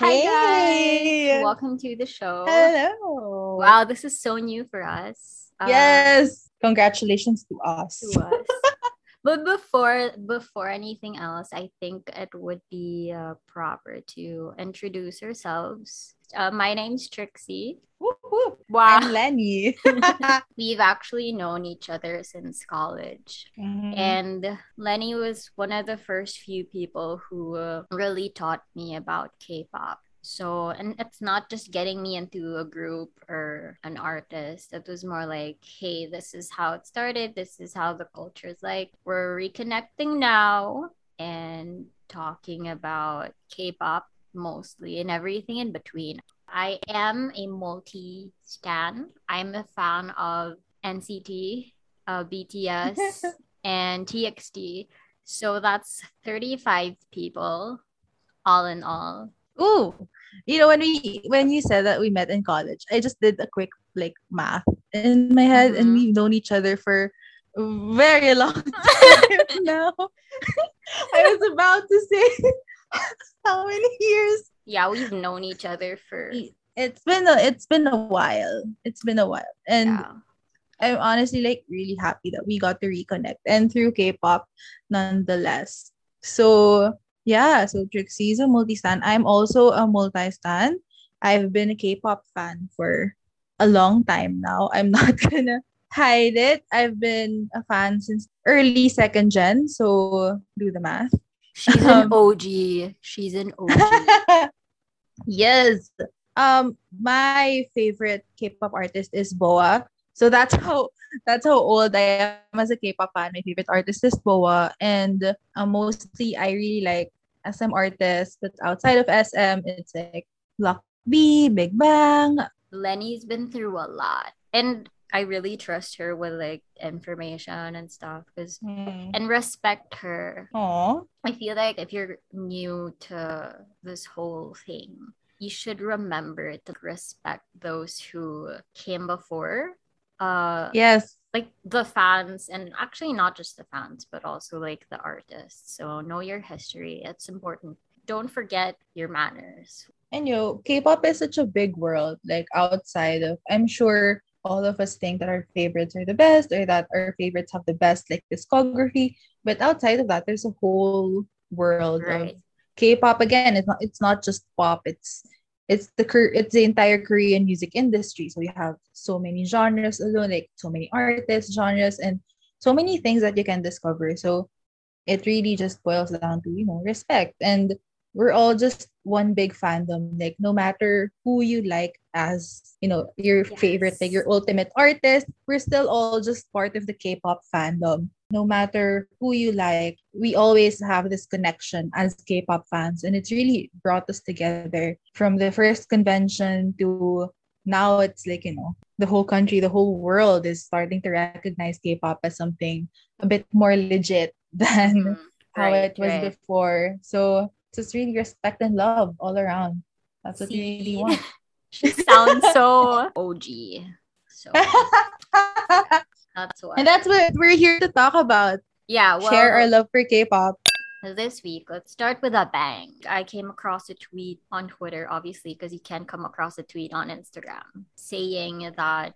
Hi Hey. guys, welcome to the show. Hello. Wow, this is so new for us. Uh, Yes. Congratulations to us. to us. but before before anything else, I think it would be uh, proper to introduce ourselves. Uh, my name's Trixie. Whoop. Wow, I'm Lenny. we've actually known each other since college. Mhm. And Lenny was one of the first few people who uh, really taught me about K-pop. So, and it's not just getting me into a group or an artist. It was more like, hey, this is how it started. This is how the culture is like. We're reconnecting now and talking about K-pop mostly and everything in between. I am a multi stan. I'm a fan of NCT, uh, BTS, and TXT. So that's 35 people all in all. Ooh. You know, when we when you said that we met in college, I just did a quick like math in my head and Mhm. we've known each other for a very long time now. I was about to say how many years? Yeah, we've known each other for It's been a it's been a while. It's been a while. And yeah. I'm honestly like really happy that we got to reconnect and through K-pop nonetheless. So yeah, so Trixie's a multi-stan. I'm also a multi-stan. I've been a K-pop fan for a long time now. I'm not gonna hide it. I've been a fan since early second gen, so do the math. She's an Um, OG. She's an OG. yes. Um, my favorite K-pop artist is Boa. So that's how that's how old I am as a K-pop fan. My favorite artist is Boa, and uh, mostly I really like SM artists. That's outside of SM. It's like Block B, Big Bang. Lenny's been through a lot. And I really trust her with like information and stuff because and respect her Aw. I feel like if you're new to this whole thing, you should remember to respect those who came before. Uh Yes. like the fans and actually not just the fans, but also like the artists. So know your history. It's important. Don't forget your manners. And you know, K-pop is such a big world. Like outside of, I'm sure all of us think that our favorites are the best, or that our favorites have the best like discography. But outside of that, there's a whole world Right. of K-pop. Again, it's not it's not just pop. It's it's the it's the entire Korean music industry. So you have so many genres alone, like so many artists, genres, and so many things that you can discover. So it really just boils down to you know respect and we're all just one big fandom like no matter who you like as you know your favorite like your ultimate artist we're still all just part of the k-pop fandom no matter who you like we always have this connection as k-pop fans and it's really brought us together from the first convention to now it's like you know the whole country the whole world is starting to recognize k-pop as something a bit more legit than Mhm. how Right, it was right. before. So just really respect and love all around. That's what we really want. She sounds so OG. So that's why. and that's what we're here to talk about. yeah, well, Share our love for K-pop. This week, let's start with a bang. I came across a tweet on Twitter, obviously, because you can't come across a tweet on Instagram, saying that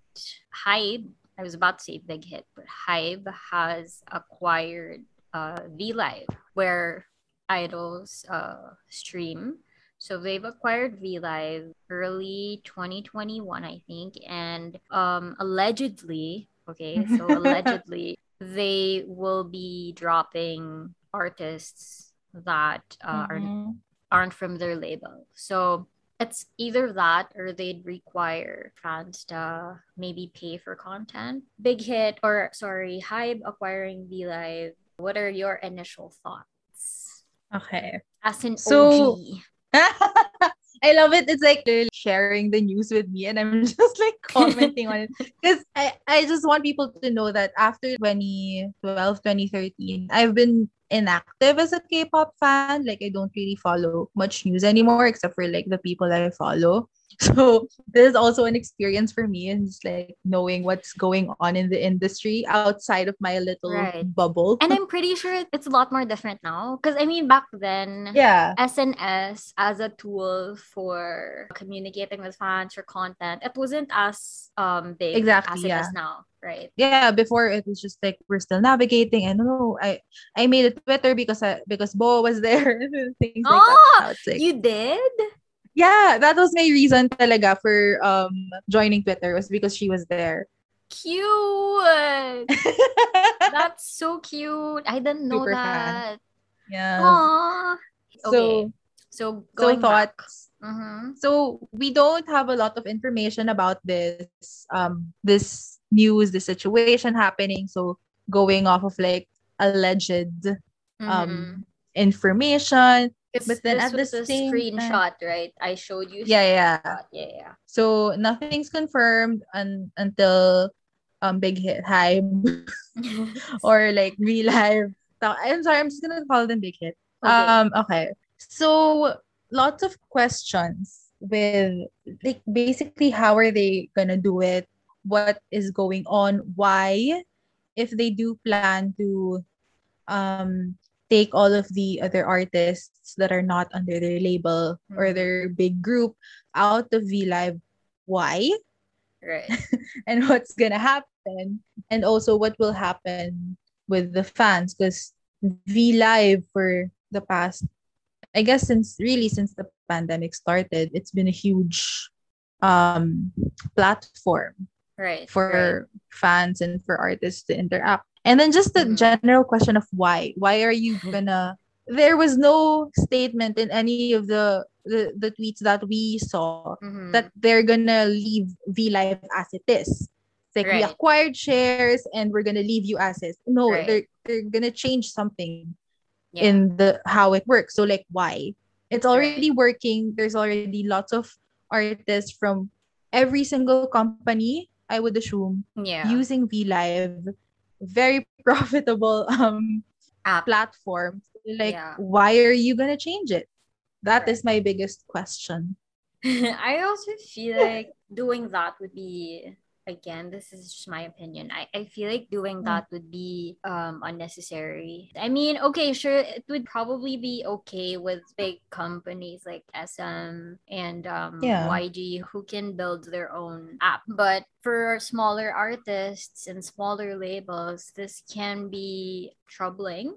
Hybe, I was about to say Big Hit, but Hybe has acquired uh, V Live, where idols uh, stream. So they've acquired V Live early 2021, I think, and um, allegedly, okay, so allegedly, they will be dropping artists that uh, are, Mhm. aren't from their label. So it's either that or they'd require fans to maybe pay for content. Big hit or sorry, Hybe acquiring V Live. What are your initial thoughts? Okay. As an So- OG. I love it. It's like they're sharing the news with me and I'm just like commenting on it. Because I, I just want people to know that after 2012, 2013, I've been inactive as a K-pop fan. Like I don't really follow much news anymore except for like the people that I follow. So this is also an experience for me and just like knowing what's going on in the industry outside of my little Right. bubble. And I'm pretty sure it's a lot more different now. Because I mean, back then, yeah. SNS as a tool for communicating with fans for content, it wasn't as um big Exactly, as it yeah. is now, right? Yeah, before it was just like we're still navigating and no, I I made a Twitter because I, because Bo was there things like Oh, that. Like, You did? yeah, that was my reason talaga for um joining Twitter was because she was there. Cute. That's so cute. I didn't know Super fan. that. yeah. Aww. So Okay. So so going back. thoughts. Mm-hmm. So we don't have a lot of information about this um this news, the situation happening. So going off of like alleged Mm-hmm. um information. This, but then this at the was a time- screenshot, right? I showed you. Yeah, yeah. Yeah, yeah. So nothing's confirmed un- until um Big Hit Hybe or like Real Live. So, I'm sorry, I'm just gonna call them Big Hit. Okay. Um, okay. So lots of questions with like basically how are they gonna do it? What is going on? Why? If they do plan to um take all of the other artists that are not under their label or Mhm. their big group out of V Live, why? right. and what's gonna happen and also what will happen with the fans because V Live for the past I guess since really since the pandemic started it's been a huge um platform Right. for right. fans and for artists to interact and then just the Mhm. general question of why why are you gonna there was no statement in any of the the, the tweets that we saw Mhm. that they're gonna leave V Live as it is. It's like we acquired shares and we're gonna leave you as is. No, Right. they're they're gonna change something Yeah. in the how it works. So like why? It's Right. already working. There's already lots of artists from every single company, I would assume, yeah. using V Live. Very profitable um app. platform. Like Yeah. why are you gonna change it? That is Right. my biggest question. I also feel like doing that would be again, this is just my opinion. I, I feel like doing Mm. that would be um unnecessary. I mean, okay, sure, it would probably be okay with big companies like SM and um Yeah. YG who can build their own app. But for smaller artists and smaller labels, this can be troubling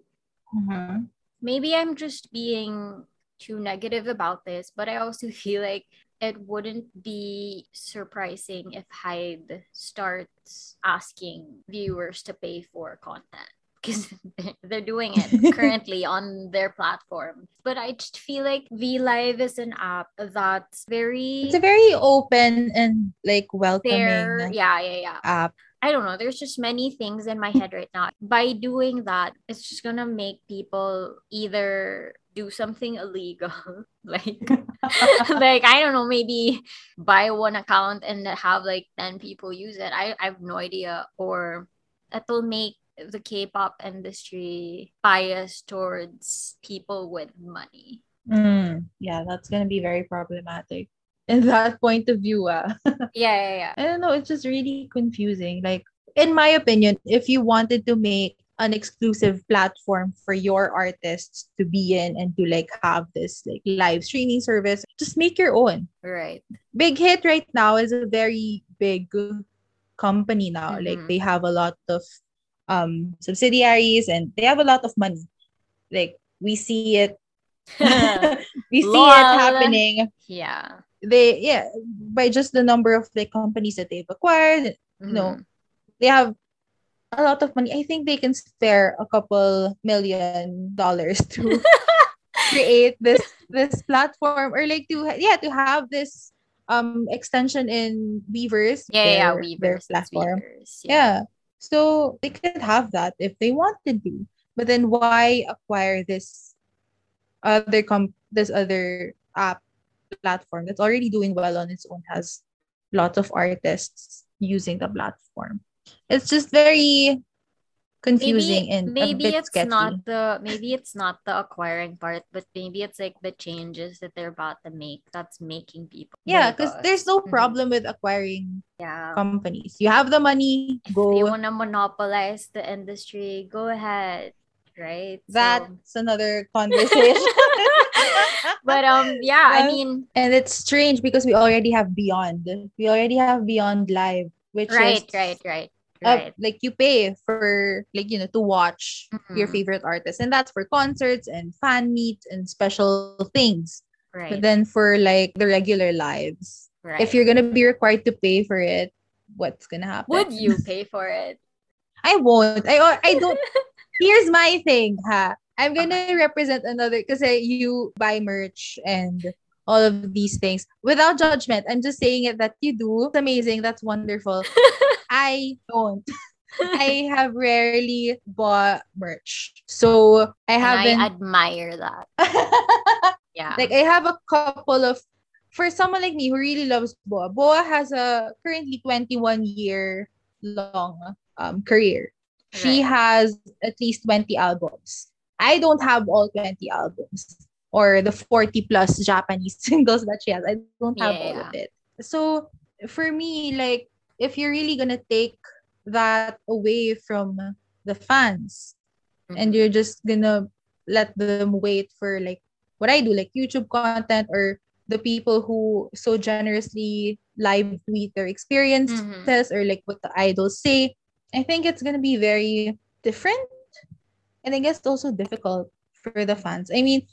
Mhm. maybe I'm just being too negative about this, but I also feel like it wouldn't be surprising if Hybe starts asking viewers to pay for content because they're doing it currently on their platform. But I just feel like V Live is an app that's very It's a very open and like welcoming fair. Yeah, yeah, yeah. app. I don't know. There's just many things in my head right now. By doing that, it's just gonna make people either do something illegal, like, like I don't know, maybe buy one account and have like ten people use it. I, I have no idea, or it'll make the K-pop industry biased towards people with money. Mm, yeah, that's gonna be very problematic. In that point of view, ah. Yeah, yeah, yeah. I don't know, it's just really confusing. Like, in my opinion, if you wanted to make an exclusive platform for your artists to be in and to like have this like live streaming service, just make your own. Right. Big Hit right now is a very big company now. Like Mhm. they have a lot of um subsidiaries and they have a lot of money. Like we see it we see it happening. Yeah. They yeah, by just the number of the companies that they've acquired, No. Mhm. they have a lot of money. I think they can spare a couple million dollars to create this this platform or like to yeah to have this um extension in Weverse Yeah, yeah, yeah. Weverse. their platform Weverse, yeah. so they could have that if they wanted to but then why acquire this other com this other app platform that's already doing well on its own has lots of artists using the platform it's just very confusing maybe and maybe it's sketchy. not the maybe it's not the acquiring part, but maybe it's like the changes that they're about to make that's making people. yeah, because there's no Mhm. problem with acquiring Yeah. companies. You have the money, If they go. want to monopolize the industry, go ahead, right? So- That's another conversation. but um, yeah, I mean, and it's strange because we already have Beyond. We already have Beyond Live, which right, is right, right, uh, right. like you pay for like you know to watch your Mhm. favorite artist, and that's for concerts and fan meets and special things. right, But then for like the regular lives, right. if you're gonna be required to pay for it, what's gonna happen? would you pay for it? I won't. I I don't. Here's my thing, ha. I'm gonna represent another because you buy merch and all of these things without judgment. I'm just saying it that you do. It's amazing. That's wonderful. I don't. I have rarely bought merch, so I And I haven't. admire that. Yeah. like I have a couple of. For someone like me who really loves Boa, Boa has a currently 21 year long um career. She has at least 20 albums. I don't have all 20 albums or the 40 plus Japanese singles that she has. I don't have all of it. So for me, like, if you're really gonna take that away from the fans and you're just gonna let them wait for like what I do, like YouTube content or the people who so generously live tweet their experiences Mhm. or like what the idols say, I think it's gonna be very different. And I guess also difficult for the fans. I mean,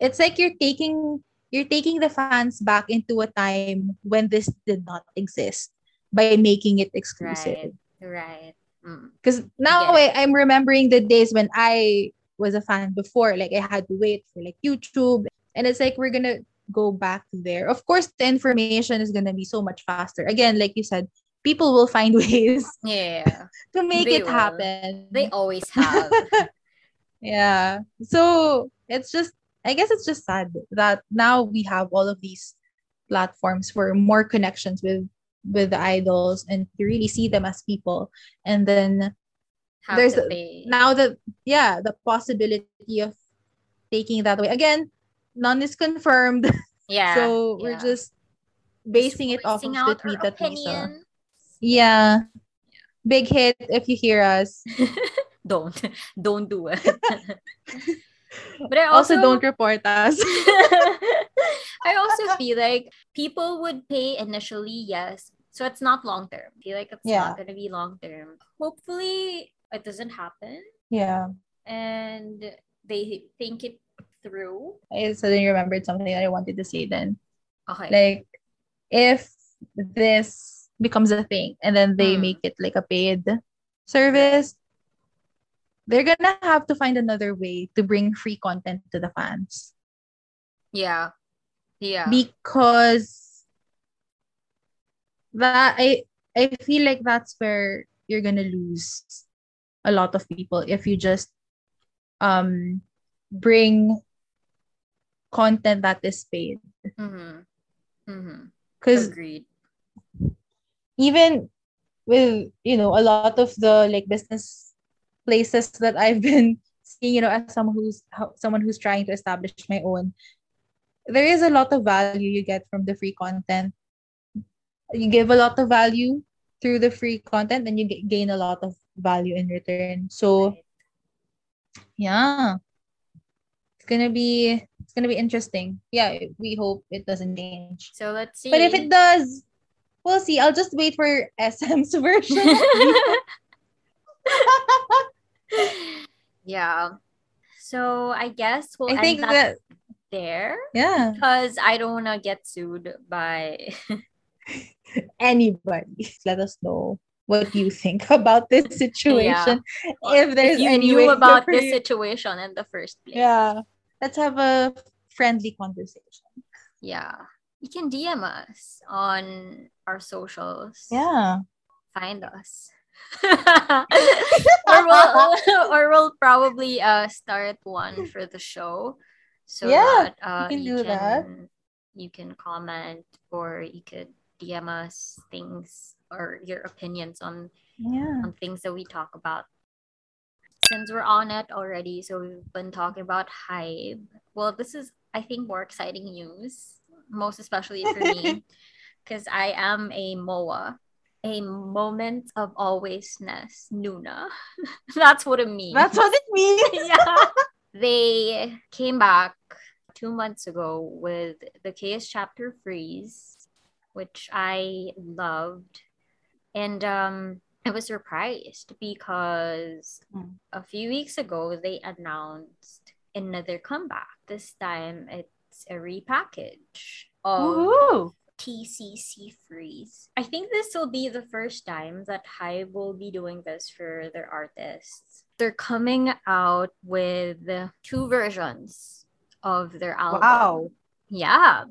it's like you're taking you're taking the fans back into a time when this did not exist by making it exclusive Right. Mm. because now Get I, I'm remembering the days when I was a fan before. Like I had to wait for like YouTube, and it's like we're gonna go back there. Of course, the information is gonna be so much faster. Again, like you said, people will find ways Yeah. to make They it will. happen. They always have. yeah. So it's just, I guess it's just sad that now we have all of these platforms for more connections with with the idols and to really see them as people and then There's now the yeah the possibility of taking that away again none is confirmed yeah. so we're just basing it off of the tweet that we saw opinion. yeah big hit if you hear us don't don't do it. but I also, also, don't report us I also feel like people would pay initially, yes. So it's not long term. I feel like it's Yeah. not gonna be long term. Hopefully it doesn't happen yeah and they think it through. i suddenly remembered something that i wanted to say then Okay. like if this becomes a thing and then they Mm. make it like a paid service they're gonna have to find another way to bring free content to the fans yeah. Yeah. because that I I feel like that's where you're gonna lose a lot of people if you just um bring content that is paid mm-hmm. Mm-hmm. because Agreed. even with you know a lot of the like business places that I've been seeing, you know, as someone who's someone who's trying to establish my own, there is a lot of value you get from the free content. You give a lot of value through the free content, and you g- gain a lot of value in return. So yeah, it's gonna be it's gonna be interesting. Yeah, we hope it doesn't change. So let's see. But if it does, we'll see. I'll just wait for SM's version. yeah. So I guess we'll I end think that, that there yeah, because I don't want to get sued by. anybody, let us know what you think about this situation. If there's if you any knew about this situation in the first place. yeah, let's have a friendly conversation. Yeah. You can DM us on our socials. Yeah, Find us. or we'll or we'll probably uh start one for the show. So Yeah, that uh can you do can that. you can comment or you could DM us things or your opinions on yeah. on things that we talk about. since we're on it already, so we've been talking about Hybe. Well, this is, I think, more exciting news, most especially for me, because I am a MOA, a moment of alwaysness, Nuna. That's what it means. That's what it means. yeah. They came back two months ago with the Chaos chapter Freeze, which I loved. And um I was surprised because Mm. a few weeks ago they announced another comeback. This time it's a repackage of Ooh. TCC Freeze. I think this will be the first time that Hybe will be doing this for their artists. They're coming out with two versions of their album. Wow. Yeah.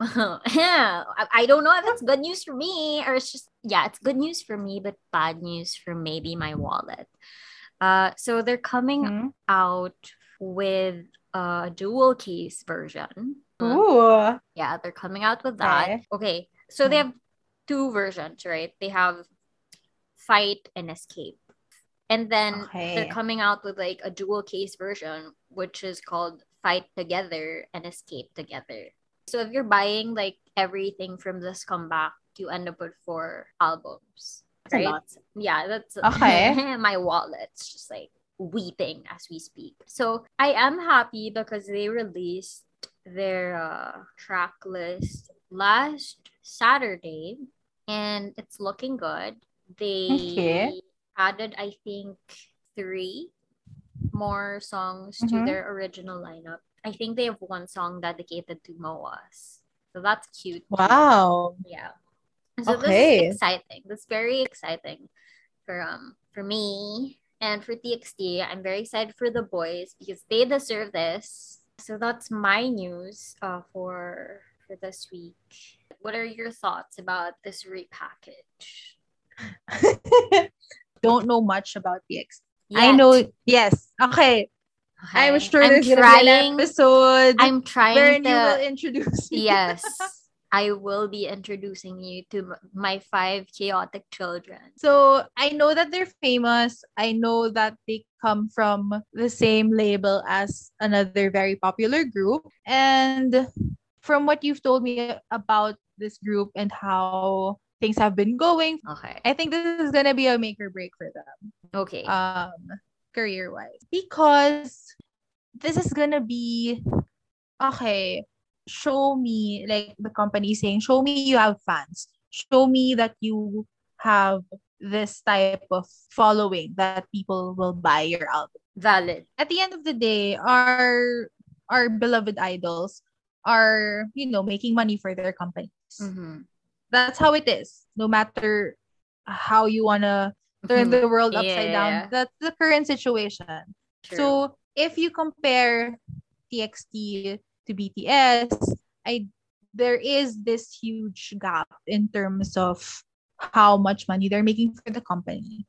I don't know if it's good news for me or it's just yeah, it's good news for me, but bad news for maybe my wallet. Uh, so they're coming Mhm. out with a dual case version. Ooh. Yeah, they're coming out with that. Okay. Okay. So they Hmm. have two versions, right? They have fight and escape. And then they're coming out with like a dual case version, which is called fight together and escape together. So if you're buying like everything from this comeback, you end up with four albums. Right? lot. Yeah, that's Okay. my wallet's just like weeping as we speak. So I am happy because they released their uh, track list last Saturday and it's looking good. They Okay. added, I think, three more songs to Mhm. their original lineup. I think they have one song dedicated to Moas. So that's cute. Wow. Yeah. So this Okay. is exciting. This is very exciting for um for me and for TXT. I'm very excited for the boys because they deserve this. So that's my news uh for for this week. What are your thoughts about this repackage? Don't know much about PX. I know. Yes. Okay. I'm sure I'm there's trying, be an episode I'm trying wherein you will to introduce me. yes. I will be introducing you to my five chaotic children. So I know that they're famous. I know that they come from the same label as another very popular group. And from what you've told me about this group and how things have been going, Okay. I think this is gonna be a make or break for them. Okay. um career wise because this is gonna be okay show me like the company saying show me you have fans. Show me that you have this type of following that people will buy your album. Valid. at the end of the day our our beloved idols are you know making money for their companies. Mm-hmm. that's how it is. No matter how you want to turn the world upside Yeah. down that's the current situation. So if you compare TXT to BTS, I there is this huge gap in terms of how much money they're making for the company.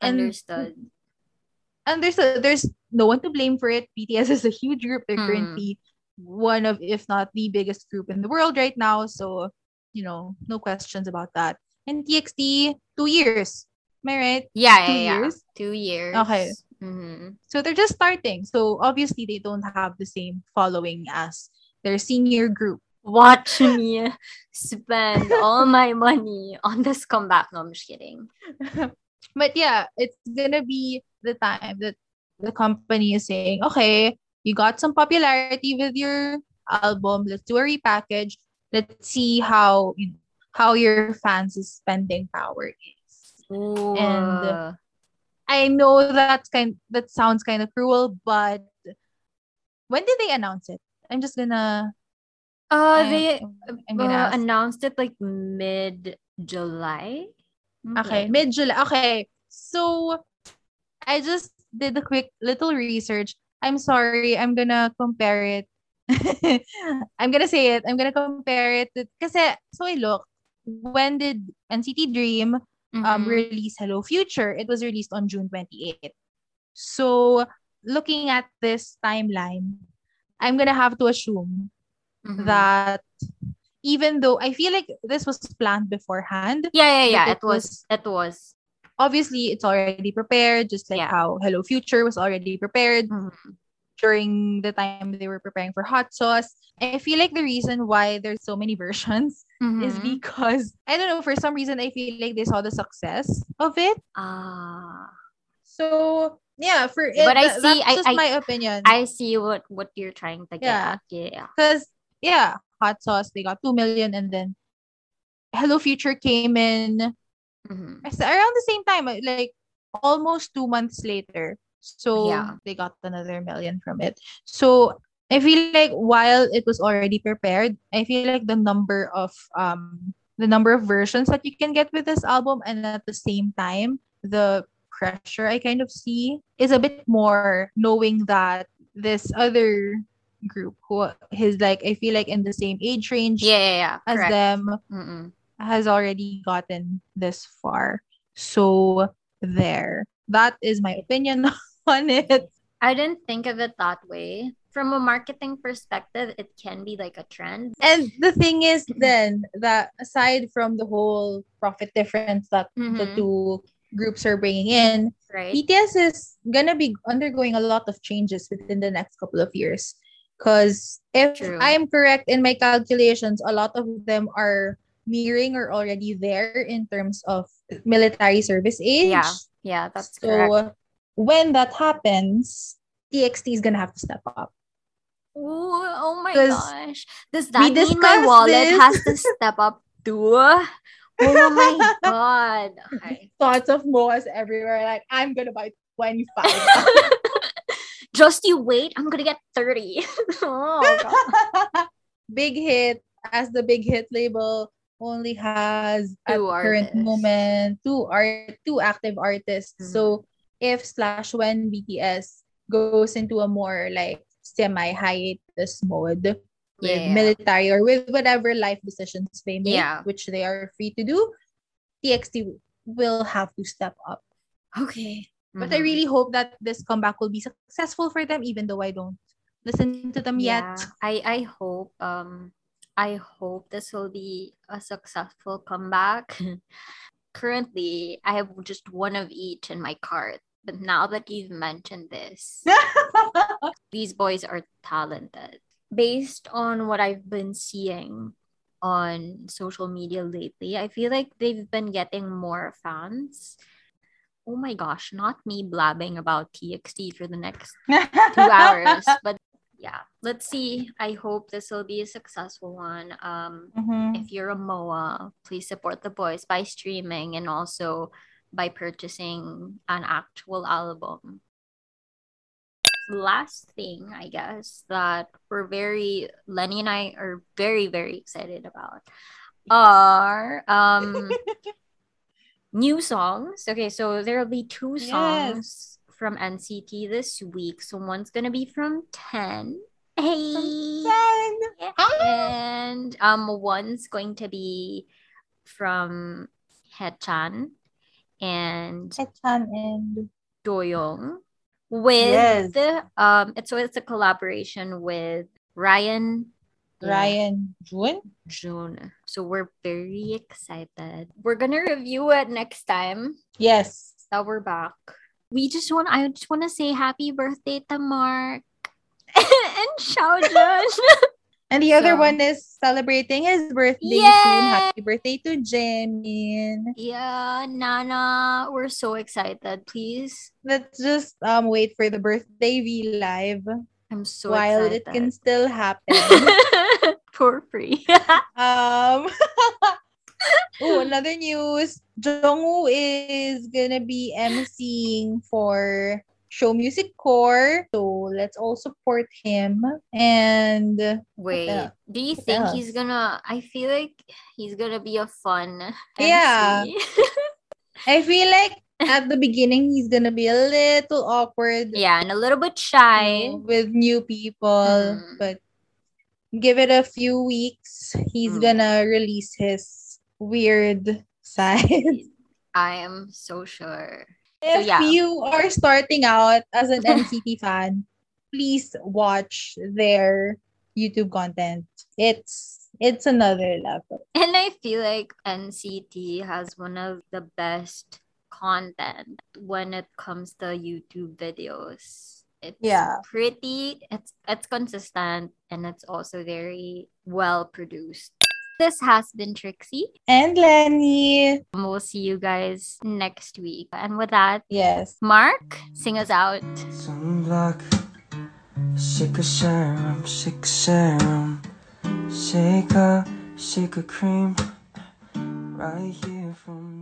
Understood. and there's a, there's no one to blame for it. BTS is a huge group. They're Hmm. currently one of, if not the biggest group in the world right now. So, you know, no questions about that. And TXT, two years. Am I right? Yeah, two yeah, yeah. years? Two years. Okay. Mm-hmm. So they're just starting. So obviously they don't have the same following as their senior group. Watch me spend all my money on this comeback. No, I'm just kidding. But yeah, it's gonna be the time that the company is saying, okay, you got some popularity with your album. Let's do a repackage. Let's see how how your fans' spending power is. Ooh. And- I know that's kind that sounds kind of cruel, but when did they announce it? I'm just gonna uh, I- they gonna uh, announced it like mid July. Okay, mid July. Okay, so I just did a quick little research. I'm sorry, I'm gonna compare it. I'm gonna say it. I'm gonna compare it. To, kasi, so I look. When did NCT Dream um Mhm. release Hello Future? It was released on June 28th. So looking at this timeline, I'm gonna have to assume Mhm. that even though I feel like this was planned beforehand, yeah, yeah, yeah. that It was. It was. obviously it's already prepared, just like Yeah. how Hello Future was already prepared Mhm. During the time they were preparing for hot sauce. I feel like the reason why there's so many versions is Mhm. because I don't know, for some reason I feel like they saw the success of it. Ah. So yeah, for it, But I tha- see- that's I- just I- my opinion. I see what what you're trying to get Yeah. at. Yeah. Because yeah, hot sauce they got two million, and then Hello Future came in Mhm. as- around the same time, uh, like almost two months later. So Yeah. they got another million from it. So I feel like while it was already prepared, I feel like the number of um the number of versions that you can get with this album and at the same time the pressure I kind of see is a bit more knowing that this other group who is like I feel like in the same age range Yeah, yeah, yeah. as Correct. them Mm-mm. has already gotten this far. So there. That is my opinion on it. I didn't think of it that way. From a marketing perspective, it can be like a trend. And the thing is then that aside from the whole profit difference that the Mhm. two groups are bringing in, Right? BTS is gonna be undergoing a lot of changes within the next couple of years. Because if True. I am correct in my calculations, a lot of them are nearing or already there in terms of military service age. Yeah, Yeah, that's so correct. When that happens, TXT is gonna have to step up. Ooh, oh my gosh. Does that mean my wallet this. has to step up too? Oh my god. Okay. Thoughts of MOAs everywhere. Like I'm gonna buy 25. Just you wait, I'm gonna get 30. oh god. big hit as the big hit label only has at Two the current moment two art two active artists. So mm-hmm. If slash when BTS goes into a more like semi hiatus mode with Yeah. military or with whatever life decisions they make, Yeah. which they are free to do, TXT will have to step up. Okay. But I Mhm. really hope that this comeback will be successful for them, even though I don't listen to them yeah, yet. I I hope um I hope this will be a successful comeback. Currently, I have just one of each in my cart. But now that you've mentioned this, these boys are talented. Based on what I've been seeing on social media lately, I feel like they've been getting more fans. Oh my gosh, not me blabbing about TXT for the next two hours. But yeah, let's see. I hope this will be a successful one. Um, Mhm. if you're a MOA, please support the boys by streaming and also by purchasing an actual album. Last thing, I guess, that we're very, Lenny and I are very, very excited about are um, new songs. Okay, so there'll be two Yes. songs from NCT this week. So one's gonna be from 10. Hey! Yeah. Ah! And um one's going to be from Haechan and Haechan and Doyoung with Yes. um it's so it's a collaboration with Ryan Ryan Jhun. Jhun. So we're very excited. We're gonna review it next time Yes. that we're back. We just want I just wanna say happy birthday to Mark and Xiaojun. And the other one is celebrating his birthday soon. Happy birthday to Jaemin. Yeah, Nana, we're so excited. Please, Let's just um wait for the birthday V live I'm so while excited. it can still happen. for free. um Oh, another news. Jungwoo is gonna be emceeing for Show Music Core. So let's all support him. And Wait, do you think he's gonna? I feel like he's gonna be a fun. Yeah. MC. I feel like at the beginning he's gonna be a little awkward yeah, and a little bit shy. with new people, Mhm. but give it a few weeks, he's Mm. gonna release his weird side. I am so sure. If yeah. you are starting out as an NCT fan, please watch their YouTube content. It's it's another level. And I feel like NCT has one of the best content when it comes to YouTube videos. It's Yeah. pretty, it's it's consistent and it's also very well produced. This has been Trixie. And Lenny. We'll see you guys next week. And with that, Yes. Mark, sing us out. Sunblock, shake a serum, shake a serum, shake a, shake a cream, right here from